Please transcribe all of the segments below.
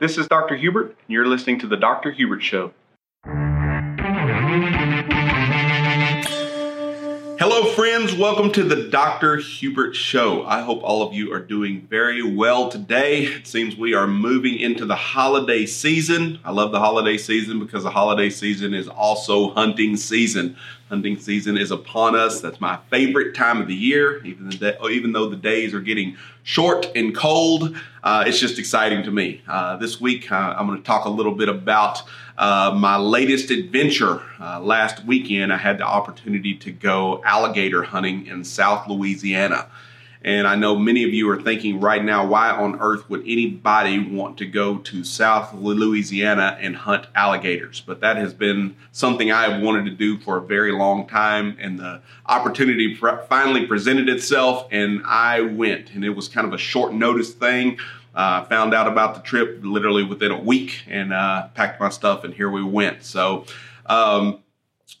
This is Dr. Hubert, and you're listening to The Dr. Hubert Show. Hello, friends. Welcome to the Dr. Hubert Show. I hope all of you are doing very well today. It seems we are moving into the holiday season. I love the holiday season because the holiday season is also hunting season. Hunting season is upon us. That's my favorite time of the year, even, the day, even though the days are getting short and cold. Uh, it's just exciting to me. Uh, this week, uh, I'm going to talk a little bit about uh, my latest adventure. Uh, last weekend, I had the opportunity to go alligator hunting in South Louisiana. And I know many of you are thinking right now, why on earth would anybody want to go to South Louisiana and hunt alligators? But that has been something I have wanted to do for a very long time. And the opportunity finally presented itself, and I went. And it was kind of a short notice thing. Uh, found out about the trip literally within a week and uh, packed my stuff, and here we went. So, um,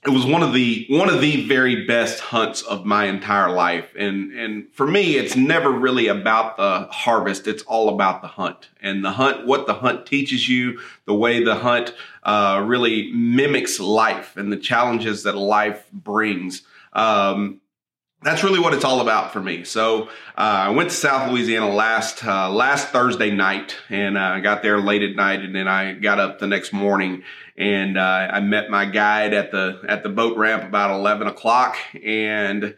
it was one of the one of the very best hunts of my entire life. And and for me it's never really about the harvest. It's all about the hunt. And the hunt what the hunt teaches you the way the hunt uh, really mimics life and the challenges that life brings. Um, that's really what it's all about for me. So uh, I went to South Louisiana last uh, last Thursday night, and I uh, got there late at night, and then I got up the next morning, and uh, I met my guide at the at the boat ramp about eleven o'clock, and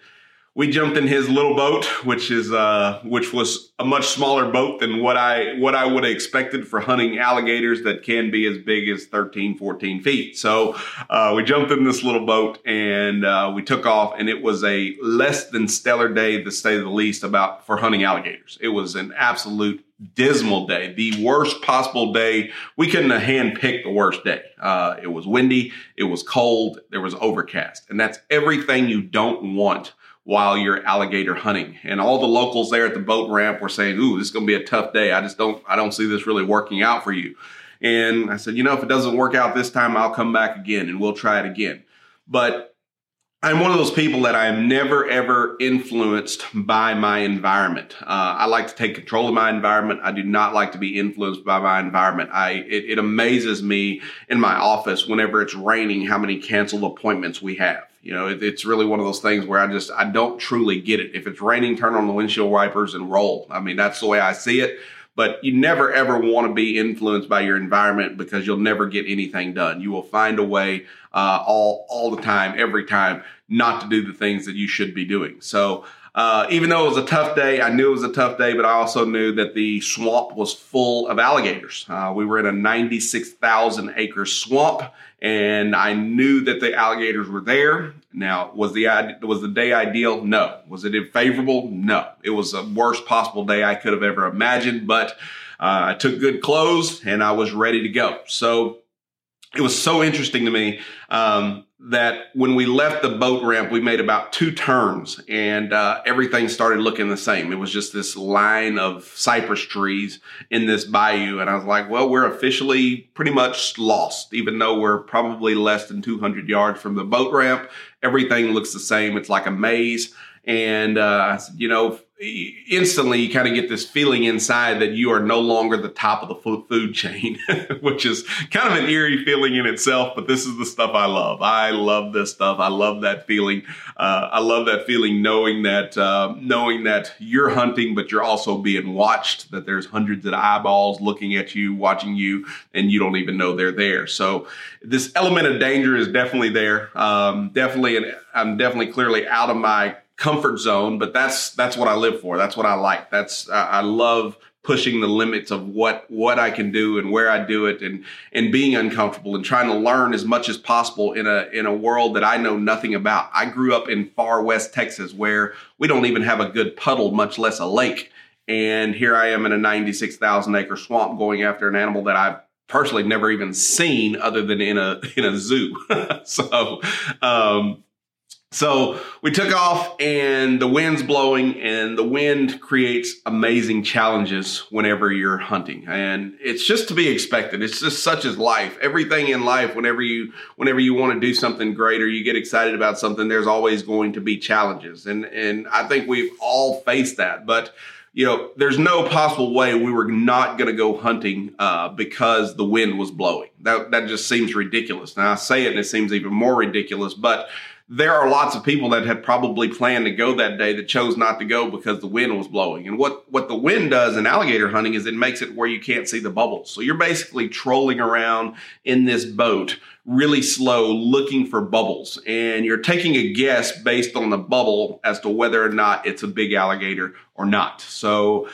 we jumped in his little boat, which is uh, which was a much smaller boat than what I what I would have expected for hunting alligators that can be as big as 13, 14 feet. So uh, we jumped in this little boat and uh, we took off, and it was a less than stellar day, to say the least, about for hunting alligators. It was an absolute dismal day, the worst possible day. We couldn't have handpicked the worst day. Uh, it was windy, it was cold, there was overcast, and that's everything you don't want while you're alligator hunting. And all the locals there at the boat ramp were saying, "Ooh, this is going to be a tough day. I just don't I don't see this really working out for you." And I said, "You know, if it doesn't work out this time, I'll come back again and we'll try it again." But I'm one of those people that I am never ever influenced by my environment. Uh, I like to take control of my environment. I do not like to be influenced by my environment. I it, it amazes me in my office whenever it's raining how many canceled appointments we have. You know, it, it's really one of those things where I just I don't truly get it. If it's raining, turn on the windshield wipers and roll. I mean, that's the way I see it. But you never ever want to be influenced by your environment because you'll never get anything done. You will find a way uh, all all the time, every time, not to do the things that you should be doing. So uh, even though it was a tough day, I knew it was a tough day, but I also knew that the swamp was full of alligators. Uh, we were in a 96,000 acre swamp, and I knew that the alligators were there. Now, was the was the day ideal? No. Was it favorable? No. It was the worst possible day I could have ever imagined, but uh, I took good clothes and I was ready to go. So it was so interesting to me. Um, that when we left the boat ramp, we made about two turns and uh, everything started looking the same. It was just this line of cypress trees in this bayou. And I was like, well, we're officially pretty much lost, even though we're probably less than 200 yards from the boat ramp. Everything looks the same. It's like a maze. And uh, you know, instantly you kind of get this feeling inside that you are no longer the top of the food chain, which is kind of an eerie feeling in itself. But this is the stuff I love. I love this stuff. I love that feeling. Uh, I love that feeling knowing that uh, knowing that you're hunting, but you're also being watched. That there's hundreds of eyeballs looking at you, watching you, and you don't even know they're there. So this element of danger is definitely there. Um, definitely, and I'm definitely clearly out of my comfort zone, but that's that's what I live for. That's what I like. That's I, I love pushing the limits of what what I can do and where I do it and and being uncomfortable and trying to learn as much as possible in a in a world that I know nothing about. I grew up in far west Texas where we don't even have a good puddle, much less a lake. And here I am in a 96,000 acre swamp going after an animal that I've personally never even seen other than in a in a zoo. so um so we took off and the wind's blowing and the wind creates amazing challenges whenever you're hunting. And it's just to be expected. It's just such as life. Everything in life, whenever you whenever you want to do something great or you get excited about something, there's always going to be challenges. And and I think we've all faced that. But you know, there's no possible way we were not going to go hunting uh, because the wind was blowing. That that just seems ridiculous. Now I say it, and it seems even more ridiculous. But there are lots of people that had probably planned to go that day that chose not to go because the wind was blowing. And what what the wind does in alligator hunting is it makes it where you can't see the bubbles. So you're basically trolling around in this boat really slow looking for bubbles and you're taking a guess based on the bubble as to whether or not it's a big alligator or not. So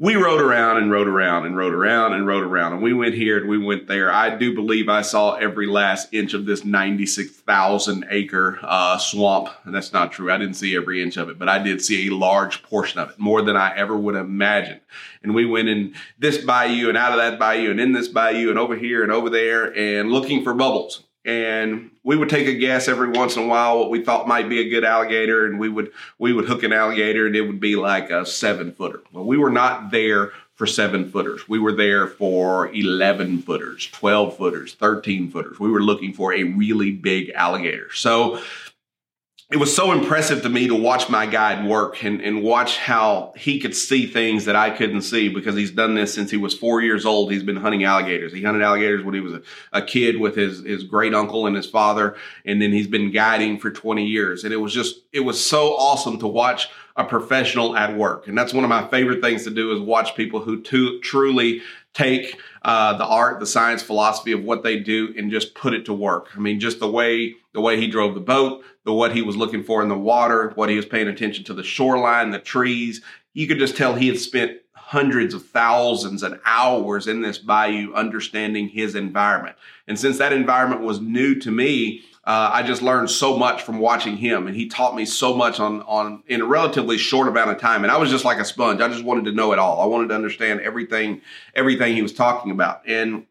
we rode around and rode around and rode around and rode around and we went here and we went there. I do believe I saw every last inch of this 96,000 acre uh, swamp. And that's not true. I didn't see every inch of it, but I did see a large portion of it, more than I ever would have imagined. And we went in this bayou and out of that bayou and in this bayou and over here and over there and looking for bubbles and we would take a guess every once in a while what we thought might be a good alligator and we would we would hook an alligator and it would be like a seven footer well we were not there for seven footers we were there for 11 footers 12 footers 13 footers we were looking for a really big alligator. So it was so impressive to me to watch my guide work and, and watch how he could see things that I couldn't see because he's done this since he was four years old. He's been hunting alligators. He hunted alligators when he was a, a kid with his, his great uncle and his father. And then he's been guiding for 20 years. And it was just, it was so awesome to watch a professional at work. And that's one of my favorite things to do is watch people who to, truly take uh, the art, the science, philosophy of what they do and just put it to work. I mean, just the way the way he drove the boat, the what he was looking for in the water, what he was paying attention to the shoreline, the trees. You could just tell he had spent hundreds of thousands and hours in this bayou understanding his environment. And since that environment was new to me, uh, I just learned so much from watching him, and he taught me so much on on in a relatively short amount of time. And I was just like a sponge. I just wanted to know it all. I wanted to understand everything everything he was talking about. And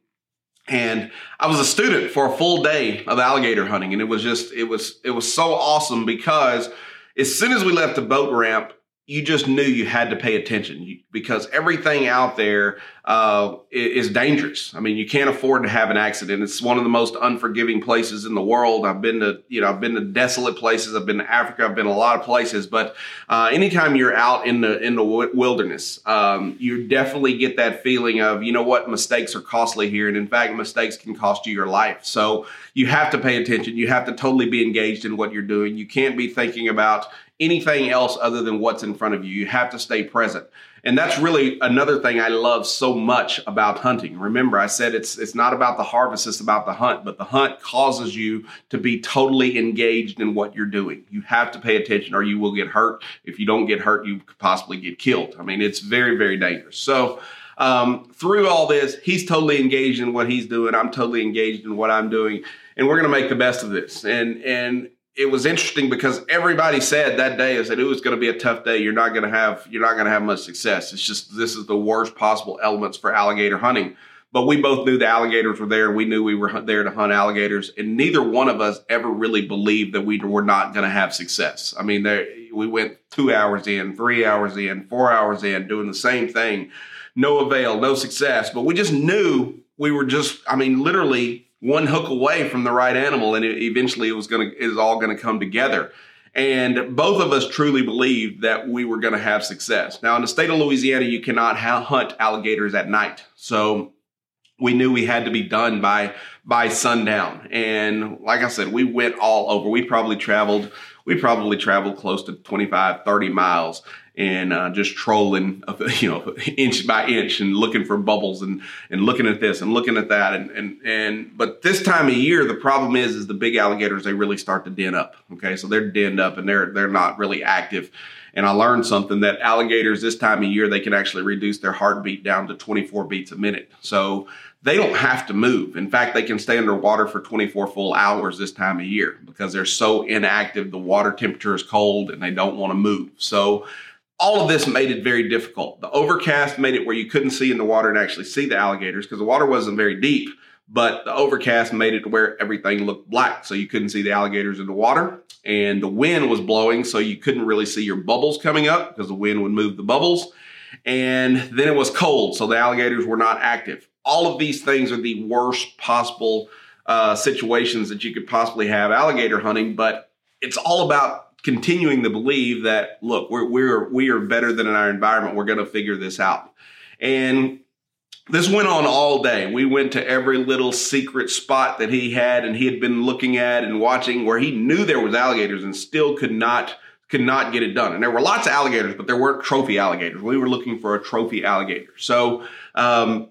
and I was a student for a full day of alligator hunting, and it was just it was it was so awesome because as soon as we left the boat ramp, you just knew you had to pay attention because everything out there uh, is dangerous. I mean, you can't afford to have an accident. It's one of the most unforgiving places in the world. I've been to, you know, I've been to desolate places. I've been to Africa. I've been a lot of places. But uh, anytime you're out in the in the wilderness, um, you definitely get that feeling of, you know what, mistakes are costly here, and in fact, mistakes can cost you your life. So you have to pay attention. You have to totally be engaged in what you're doing. You can't be thinking about anything else other than what's in front of you. You have to stay present. And that's really another thing I love so much about hunting. Remember, I said it's it's not about the harvest, it's about the hunt, but the hunt causes you to be totally engaged in what you're doing. You have to pay attention or you will get hurt. If you don't get hurt, you could possibly get killed. I mean, it's very, very dangerous. So um, through all this, he's totally engaged in what he's doing. I'm totally engaged in what I'm doing, and we're going to make the best of this. And and it was interesting because everybody said that day is that it was going to be a tough day. You're not going to have you're not going to have much success. It's just this is the worst possible elements for alligator hunting. But we both knew the alligators were there. We knew we were there to hunt alligators, and neither one of us ever really believed that we were not going to have success. I mean, there, we went two hours in, three hours in, four hours in, doing the same thing, no avail, no success. But we just knew we were just, I mean, literally one hook away from the right animal, and it, eventually it was going to is all going to come together. And both of us truly believed that we were going to have success. Now, in the state of Louisiana, you cannot ha- hunt alligators at night, so we knew we had to be done by by sundown. And like I said, we went all over. We probably traveled we probably traveled close to 25, 30 miles and uh, just trolling, you know, inch by inch and looking for bubbles and, and looking at this and looking at that. And, and, and, but this time of year, the problem is, is the big alligators, they really start to den up. Okay. So they're denned up and they're, they're not really active. And I learned something that alligators this time of year, they can actually reduce their heartbeat down to 24 beats a minute. So they don't have to move. In fact, they can stay underwater for 24 full hours this time of year because they're so inactive. The water temperature is cold and they don't want to move. So all of this made it very difficult. The overcast made it where you couldn't see in the water and actually see the alligators because the water wasn't very deep, but the overcast made it to where everything looked black. So you couldn't see the alligators in the water. And the wind was blowing, so you couldn't really see your bubbles coming up because the wind would move the bubbles. And then it was cold, so the alligators were not active. All of these things are the worst possible uh, situations that you could possibly have alligator hunting, but it's all about continuing to believe that look, we're we're we are better than in our environment. We're going to figure this out. And this went on all day. We went to every little secret spot that he had and he had been looking at and watching where he knew there was alligators and still could not could not get it done. And there were lots of alligators, but there weren't trophy alligators. We were looking for a trophy alligator. So um,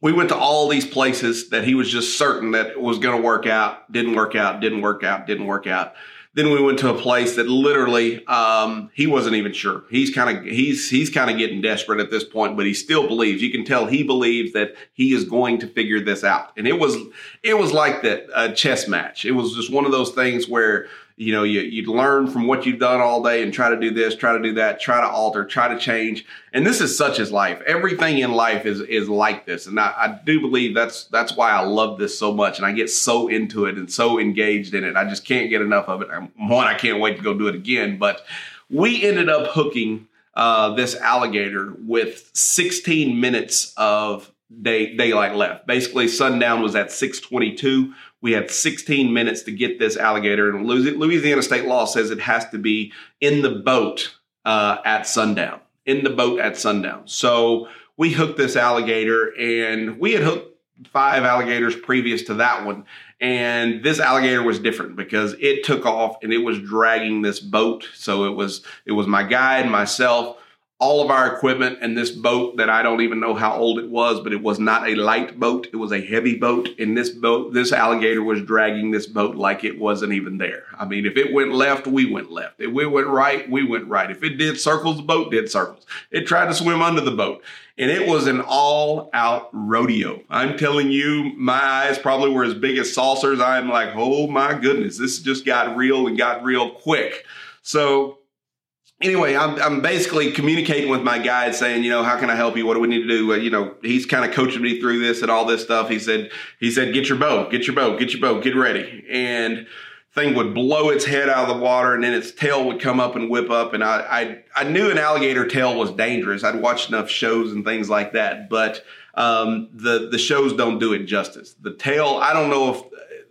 we went to all these places that he was just certain that was going to work out. Didn't work out. Didn't work out. Didn't work out. Then we went to a place that literally um, he wasn't even sure. He's kind of he's he's kind of getting desperate at this point, but he still believes. You can tell he believes that he is going to figure this out. And it was it was like that a chess match. It was just one of those things where you know you you learn from what you've done all day and try to do this try to do that try to alter try to change. And this is such as life. Everything in life is is like this. And I, I, do believe that's that's why i love this so much. And i get so into it and so engaged in it. I just can't get enough of it. One i can't wait to go do it again. But we ended up hooking uh, this alligator with 16 minutes of day daylight left. Basically sundown was at 622 we had 16 minutes to get this alligator, and Louisiana state law says it has to be in the boat uh, at sundown. In the boat at sundown. So we hooked this alligator, and we had hooked five alligators previous to that one. And this alligator was different because it took off and it was dragging this boat. So it was it was my guide, myself, all of our equipment and this boat that I don't even know how old it was, but it was not a light boat. It was a heavy boat. And this boat, this alligator was dragging this boat like it wasn't even there. I mean, if it went left, we went left. If we went right, we went right. If it did circles, the boat did circles. It tried to swim under the boat. And it was an all out rodeo. I'm telling you, my eyes probably were as big as saucers. I'm like, oh my goodness, this just got real and got real quick. So anyway, I'm, I'm basically communicating with my guide saying, you know, how can I help you? What do we need to do? Uh, you know, he's kind of coaching me through this and all this stuff. He said, he said, get your bow, get your bow, get your bow, get ready. And thing would blow its head out of the water and then its tail would come up and whip up. And I, I, I knew an alligator tail was dangerous. I'd watched enough shows and things like that, but, um, the, the shows don't do it justice. The tail, I don't know if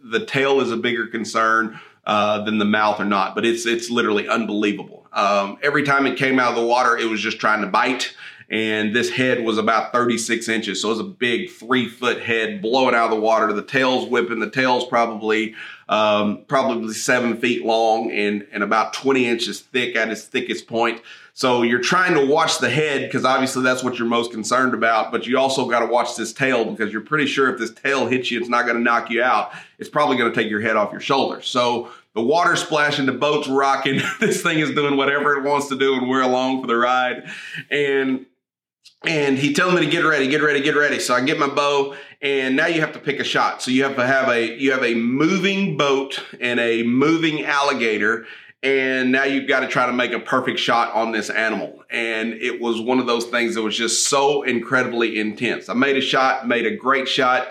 the tail is a bigger concern uh, than the mouth or not, but it's it's literally unbelievable. Um, every time it came out of the water, it was just trying to bite. And this head was about 36 inches. So it was a big three foot head blowing out of the water. The tail's whipping. The tail's probably, um, probably seven feet long and, and about 20 inches thick at its thickest point. So you're trying to watch the head because obviously that's what you're most concerned about, but you also got to watch this tail because you're pretty sure if this tail hits you, it's not going to knock you out. It's probably going to take your head off your shoulders. So the water splashing, the boat's rocking, this thing is doing whatever it wants to do, and we're along for the ride. And and he tells me to get ready, get ready, get ready. So I get my bow, and now you have to pick a shot. So you have to have a you have a moving boat and a moving alligator, and now you've got to try to make a perfect shot on this animal. And it was one of those things that was just so incredibly intense. I made a shot, made a great shot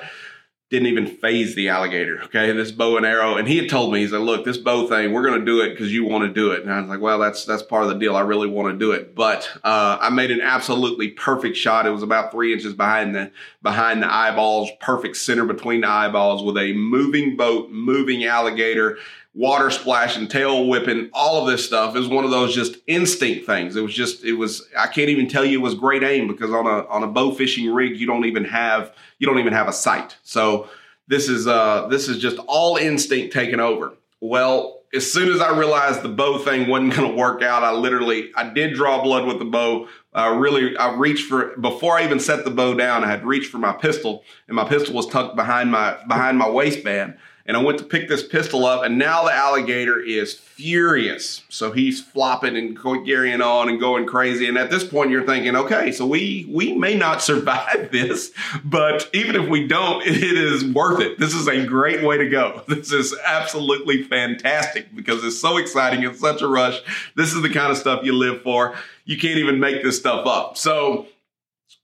didn't even faze the alligator. Okay, this bow and arrow, and he had told me, he said, "Look, this bow thing, we're going to do it because you want to do it." And I was like, "Well, that's that's part of the deal. I really want to do it." But uh, I made an absolutely perfect shot. It was about three inches behind the behind the eyeballs, perfect center between the eyeballs, with a moving boat, moving alligator, water splashing, tail whipping, all of this stuff is one of those just instinct things. It was just, it was, I can't even tell you it was great aim because on a, on a bow fishing rig, you don't even have, you don't even have a sight. So this is, uh, this is just all instinct taking over. Well, as soon as I realized the bow thing wasn't going to work out, I literally, I did draw blood with the bow. I really, I reached for, before I even set the bow down, I had reached for my pistol and my pistol was tucked behind my, behind my waistband and I went to pick this pistol up, and now the alligator is furious. So he's flopping and carrying on and going crazy. And at this point, you're thinking, okay, so we we may not survive this, but even if we don't, it is worth it. This is a great way to go. This is absolutely fantastic because it's so exciting. It's such a rush. This is the kind of stuff you live for. You can't even make this stuff up. So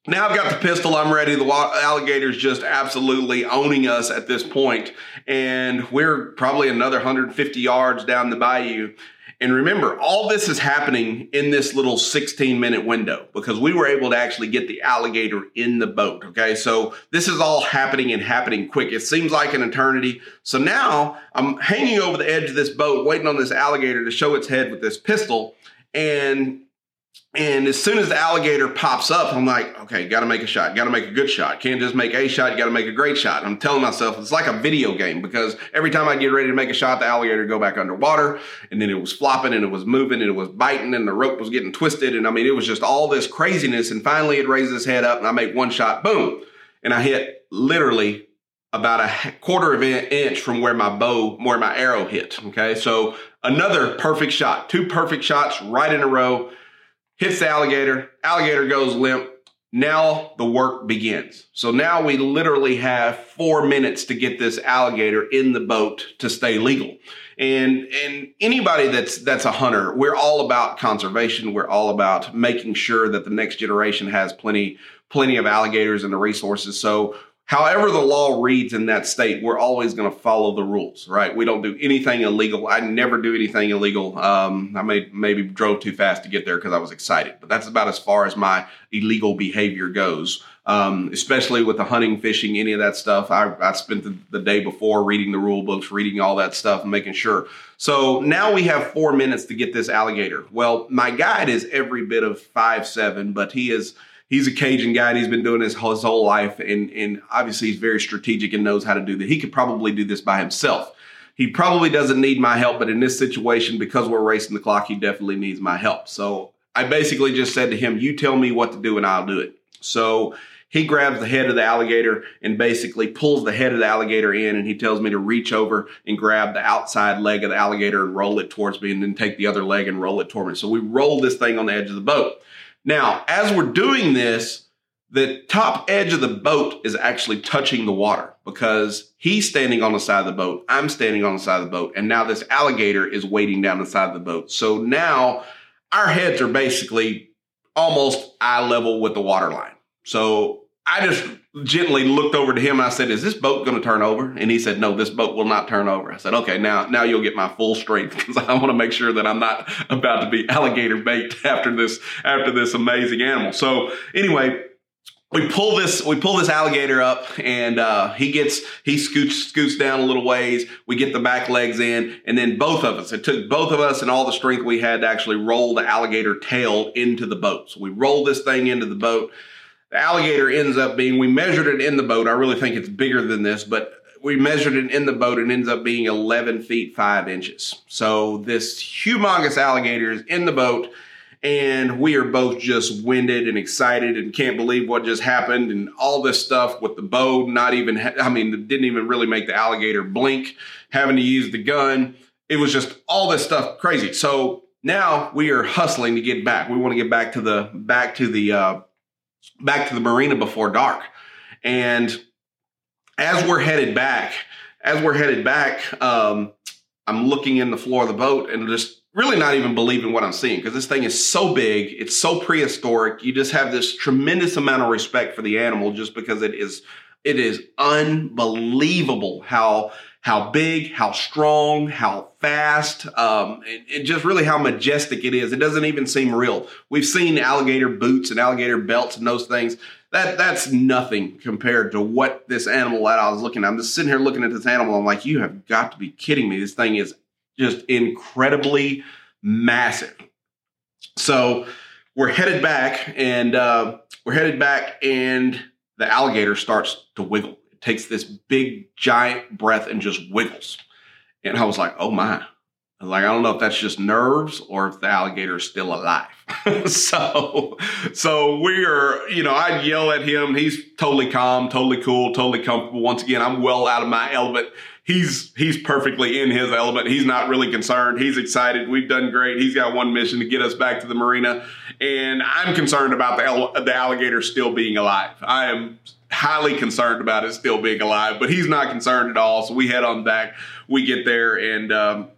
now I've got the pistol. I'm ready. The alligator's just absolutely owning us at this point, and we're probably another 150 yards down the bayou. And remember, all this is happening in this little 16 minute window because we were able to actually get the alligator in the boat. Okay. So this is all happening and happening quick. It seems like an eternity. So now I'm hanging over the edge of this boat, waiting on this alligator to show its head with this pistol. And and as soon as the alligator pops up, I'm like, okay, got to make a shot. Got to make a good shot. Can't just make a shot. Got to make a great shot. I'm telling myself it's like a video game because every time I get ready to make a shot, the alligator go back underwater, and then it was flopping and it was moving and it was biting and the rope was getting twisted, and I mean it was just all this craziness. And finally, it raises its head up, and I make one shot, boom, and I hit literally about a quarter of an inch from where my bow, where my arrow hit. Okay, so another perfect shot, two perfect shots right in a row hits the alligator, alligator goes limp. Now the work begins. So now we literally have four minutes to get this alligator in the boat to stay legal. And and anybody that's that's a hunter, we're all about conservation. We're all about making sure that the next generation has plenty plenty of alligators and the resources. So However, the law reads in that state, we're always going to follow the rules, right? We don't do anything illegal. I never do anything illegal. Um, I may, maybe drove too fast to get there because I was excited, but that's about as far as my illegal behavior goes. Um, especially with the hunting, fishing, any of that stuff. I, I spent the, the, day before reading the rule books, reading all that stuff, and making sure. So now we have four minutes to get this alligator. Well, my guide is every bit of five seven, but he is he's a Cajun guy and he's been doing this his whole life. And, and obviously he's very strategic and knows how to do that. He could probably do this by himself. He probably doesn't need my help, but in this situation, because we're racing the clock, he definitely needs my help. So I basically just said to him, You tell me what to do and I'll do it. So he grabs the head of the alligator and basically pulls the head of the alligator in and he tells me to reach over and grab the outside leg of the alligator and roll it towards me and then take the other leg and roll it toward me. So we roll this thing on the edge of the boat. Now, as we're doing this, the top edge of the boat is actually touching the water because he's standing on the side of the boat. I'm standing on the side of the boat. And now this alligator is wading down the side of the boat. So now our heads are basically almost eye level with the water line. So I just gently looked over to him and I said, "Is this boat going to turn over?" And he said, "No, this boat will not turn over." I said, "Okay, now now you'll get my full strength because I want to make sure that I'm not about to be alligator bait after this after this amazing animal." So anyway, we pull this we pull this alligator up and uh, he gets he scoots scoots down a little ways we get the back legs in and then both of us it took both of us and all the strength we had to actually roll the alligator tail into the boat so we roll this thing into the boat the alligator ends up being, we measured it in the boat. I really think it's bigger than this, but we measured it in the boat and ends up being 11 feet 5 inches. So this humongous alligator is in the boat and we are both just winded and excited and can't believe what just happened and all this stuff with the boat not even i mean didn't even really make the alligator blink having to use the gun it was just all this stuff crazy so now we are hustling to get back we want to get back to the back to the uh, back to the marina before dark. And as we're headed back, as we're headed back, um, I'm looking in the floor of the boat and just really not even believing what I'm seeing because this thing is so big, it's so prehistoric. You just have this tremendous amount of respect for the animal just because it is it is unbelievable how how big, how strong, how fast, um, and, and, just really how majestic it is. It doesn't even seem real. We've seen alligator boots and alligator belts and those things. That that's nothing compared to what this animal that I was looking at. I'm just sitting here looking at this animal. I'm like, you have got to be kidding me. This thing is just incredibly massive. So we're headed back, and uh, we're headed back, and the alligator starts to wiggle takes this big giant breath and just wiggles. And I was like, oh my. Like, I don't know if that's just nerves or if the alligator is still alive. so, so we're, you know, I yell at him. He's totally calm, totally cool, totally comfortable. Once again, I'm well out of my element. He's, he's perfectly in his element. He's not really concerned. He's excited. We've done great. He's got one mission to get us back to the marina. And I'm concerned about the, the alligator still being alive. I am highly concerned about it still being alive, but he's not concerned at all. So we head on back. We get there and um,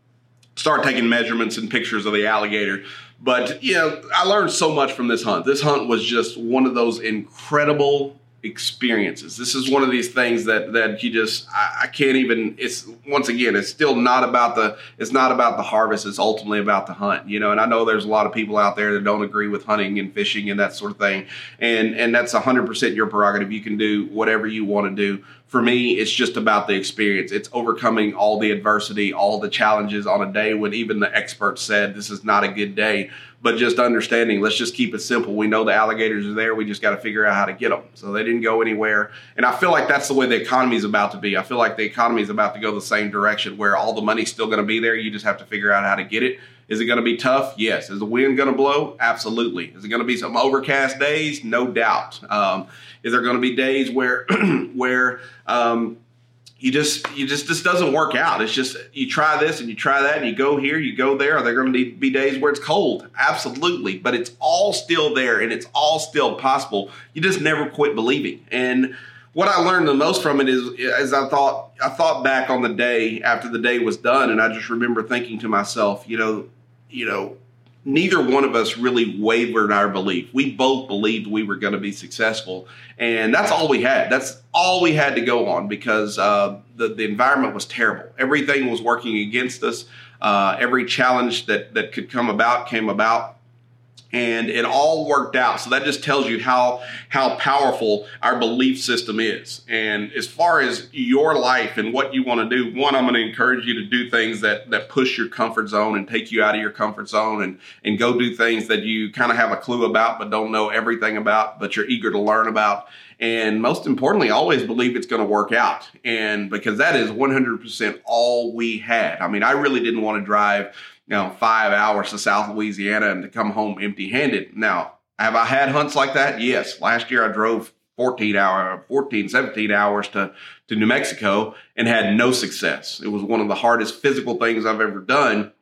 start taking measurements and pictures of the alligator. But you know, I learned so much from this hunt. This hunt was just one of those incredible experiences. This is one of these things that that you just I, I, can't even. It's once again, it's still not about the it's not about the harvest. It's ultimately about the hunt. You know, and I know there's a lot of people out there that don't agree with hunting and fishing and that sort of thing, and and that's hundred percent your prerogative. You can do whatever you want to do. For me, it's just about the experience. It's overcoming all the adversity, all the challenges on a day when even the experts said this is not a good day but just understanding let's just keep it simple. We know the alligators are there. We just got to figure out how to get them so they didn't go anywhere. And i feel like that's the way the economy is about to be. I feel like the economy is about to go the same direction where all the money's still going to be there. You just have to figure out how to get it. Is it going to be tough? Yes. Is the wind going to blow? Absolutely. Is it going to be some overcast days? No doubt. Um, is there going to be days where where um, you just you just this doesn't work out. It's just you try this and you try that and you go here, you go there. Are there going to be days where it's cold? Absolutely, but it's all still there and it's all still possible. You just never quit believing. And what I learned the most from it is as I thought I thought back on the day after the day was done, and I just remember thinking to myself, you know, you know, neither one of us really wavered our belief. We both believed we were going to be successful, and that's all we had. That's all we had to go on because uh, the the environment was terrible. Everything was working against us. Uh, every challenge that that could come about came about and it all worked out. So that just tells you how how powerful our belief system is. And as far as your life and what you want to do one i'm going to encourage you to do things that that push your comfort zone and take you out of your comfort zone and and go do things that you kind of have a clue about but don't know everything about but you're eager to learn about. And most importantly always believe it's going to work out. And because that is 100% all we had. I mean i really didn't want to drive you know, five hours to South Louisiana and to come home empty handed. Now, have I had hunts like that? Yes. Last year I drove 14 hour, 14, 17 hours to, to New Mexico and had no success. It was one of the hardest physical things I've ever done,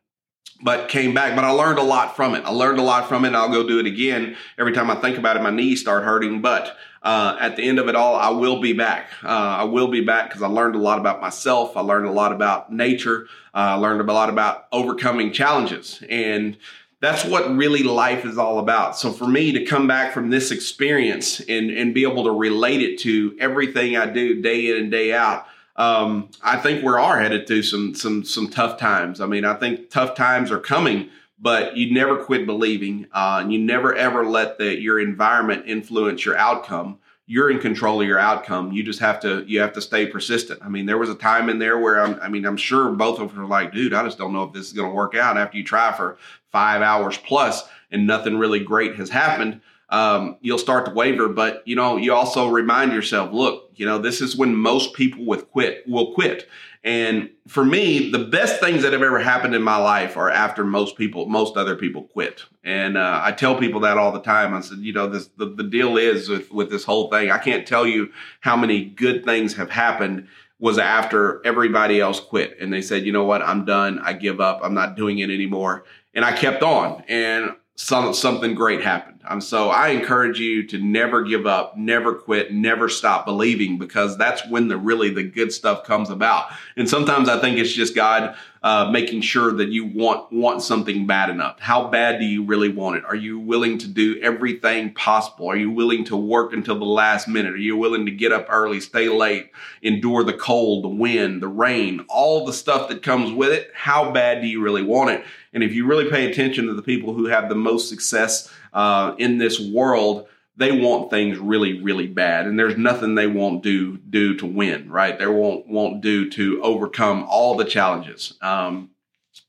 but came back. But I learned a lot from it. I learned a lot from it I'll go do it again. Every time I think about it, my knees start hurting. But uh, at the end of it all, I will be back. Uh, I will be back because I learned a lot about myself. I learned a lot about nature. Uh, I learned a lot about overcoming challenges. And that's what really life is all about. So for me to come back from this experience and, and be able to relate it to everything I do day in and day out, um, I think we are headed to some some some tough times. I mean, I think tough times are coming but you never quit believing uh, and you never ever let the, your environment influence your outcome. You're in control of your outcome. You just have to you have to stay persistent. I mean there was a time in there where I'm, i mean i'm sure both of us are like dude i just don't know if this is going to work out after you try for five hours plus and nothing really great has happened. Um, you'll start to waver but you know you also remind yourself look you know this is when most people with quit will quit and for me, the best things that have ever happened in my life are after most people, most other people quit. And uh, I tell people that all the time. I said, you know, this the, the deal is with, with this whole thing. I can't tell you how many good things have happened was after everybody else quit and they said, you know what, I'm done. I give up. I'm not doing it anymore. And I kept on. And some, something great happened. Um, so I encourage you to never give up, never quit, never stop believing because that's when the really the good stuff comes about. And sometimes I think it's just God uh, making sure that you want want something bad enough. How bad do you really want it? Are you willing to do everything possible? Are you willing to work until the last minute? Are you willing to get up early, stay late, endure the cold, the wind, the rain, all the stuff that comes with it? How bad do you really want it? And if you really pay attention to the people who have the most success uh, in this world, they want things really, really bad, and there's nothing they won't do do to win. Right? They won't won't do to overcome all the challenges. Um,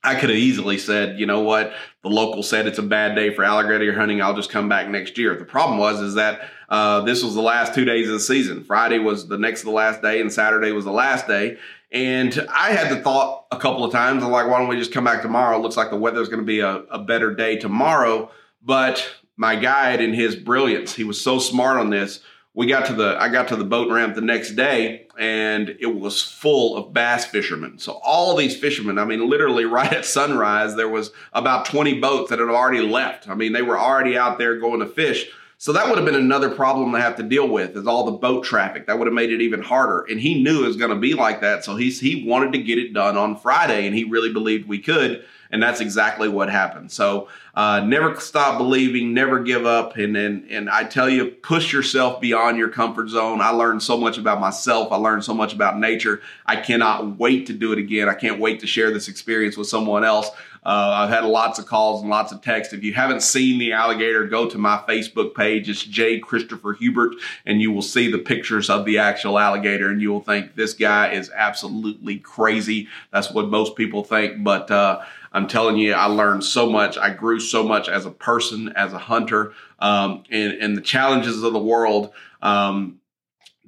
I could have easily said, you know what, the local said it's a bad day for alligator hunting. I'll just come back next year. The problem was is that uh, this was the last two days of the season. Friday was the next to the last day, and Saturday was the last day. And I had the thought a couple of times, I'm like, why don't we just come back tomorrow? It looks like the weather's going to be a, a better day tomorrow. But my guide in his brilliance, he was so smart on this. We got to the I got to the boat ramp the next day and it was full of bass fishermen. So all these fishermen, I mean literally right at sunrise there was about 20 boats that had already left. I mean they were already out there going to fish. So that would have been another problem to have to deal with is all the boat traffic. That would have made it even harder. And he knew it was going to be like that. So he's, he wanted to get it done on Friday and he really believed we could. And that's exactly what happened. So uh, never stop believing, never give up. And, and, and I tell you, push yourself beyond your comfort zone. I learned so much about myself. I learned so much about nature. I cannot wait to do it again. I can't wait to share this experience with someone else. Uh, I've had lots of calls and lots of texts. If you haven't seen the alligator, go to my Facebook page. It's J. Christopher Hubert, and you will see the pictures of the actual alligator, and you will think this guy is absolutely crazy. That's what most people think, but uh, I'm telling you, I learned so much. I grew so much as a person, as a hunter, um, and, and the challenges of the world. Um,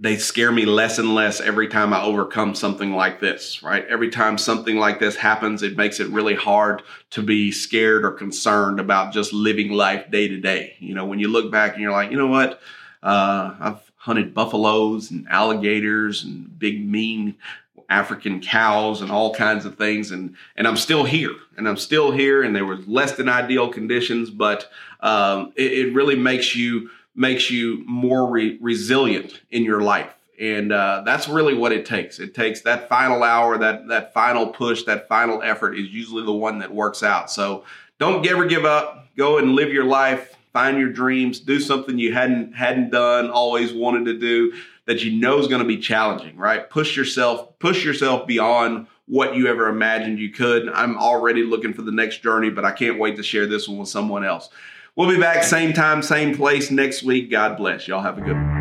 they scare me less and less every time I overcome something like this, right? Every time something like this happens, it makes it really hard to be scared or concerned about just living life day to day. You know, when you look back and you're like, you know what? Uh, I've hunted buffaloes and alligators and big, mean African cows and all kinds of things. And, and I'm still here and I'm still here and there was less than ideal conditions, but um, it, it really makes you makes you more re- resilient in your life. And uh, that's really what it takes. It takes that final hour, that that final push, that final effort is usually the one that works out. So don't ever give up. Go and live your life. Find your dreams. Do something you hadn't hadn't done, always wanted to do that you know is going to be challenging. Right? Push yourself. Push yourself beyond what you ever imagined you could. I'm already looking for the next journey, but I can't wait to share this one with someone else. We'll be back same time, same place next week. God bless. Y'all have a good one.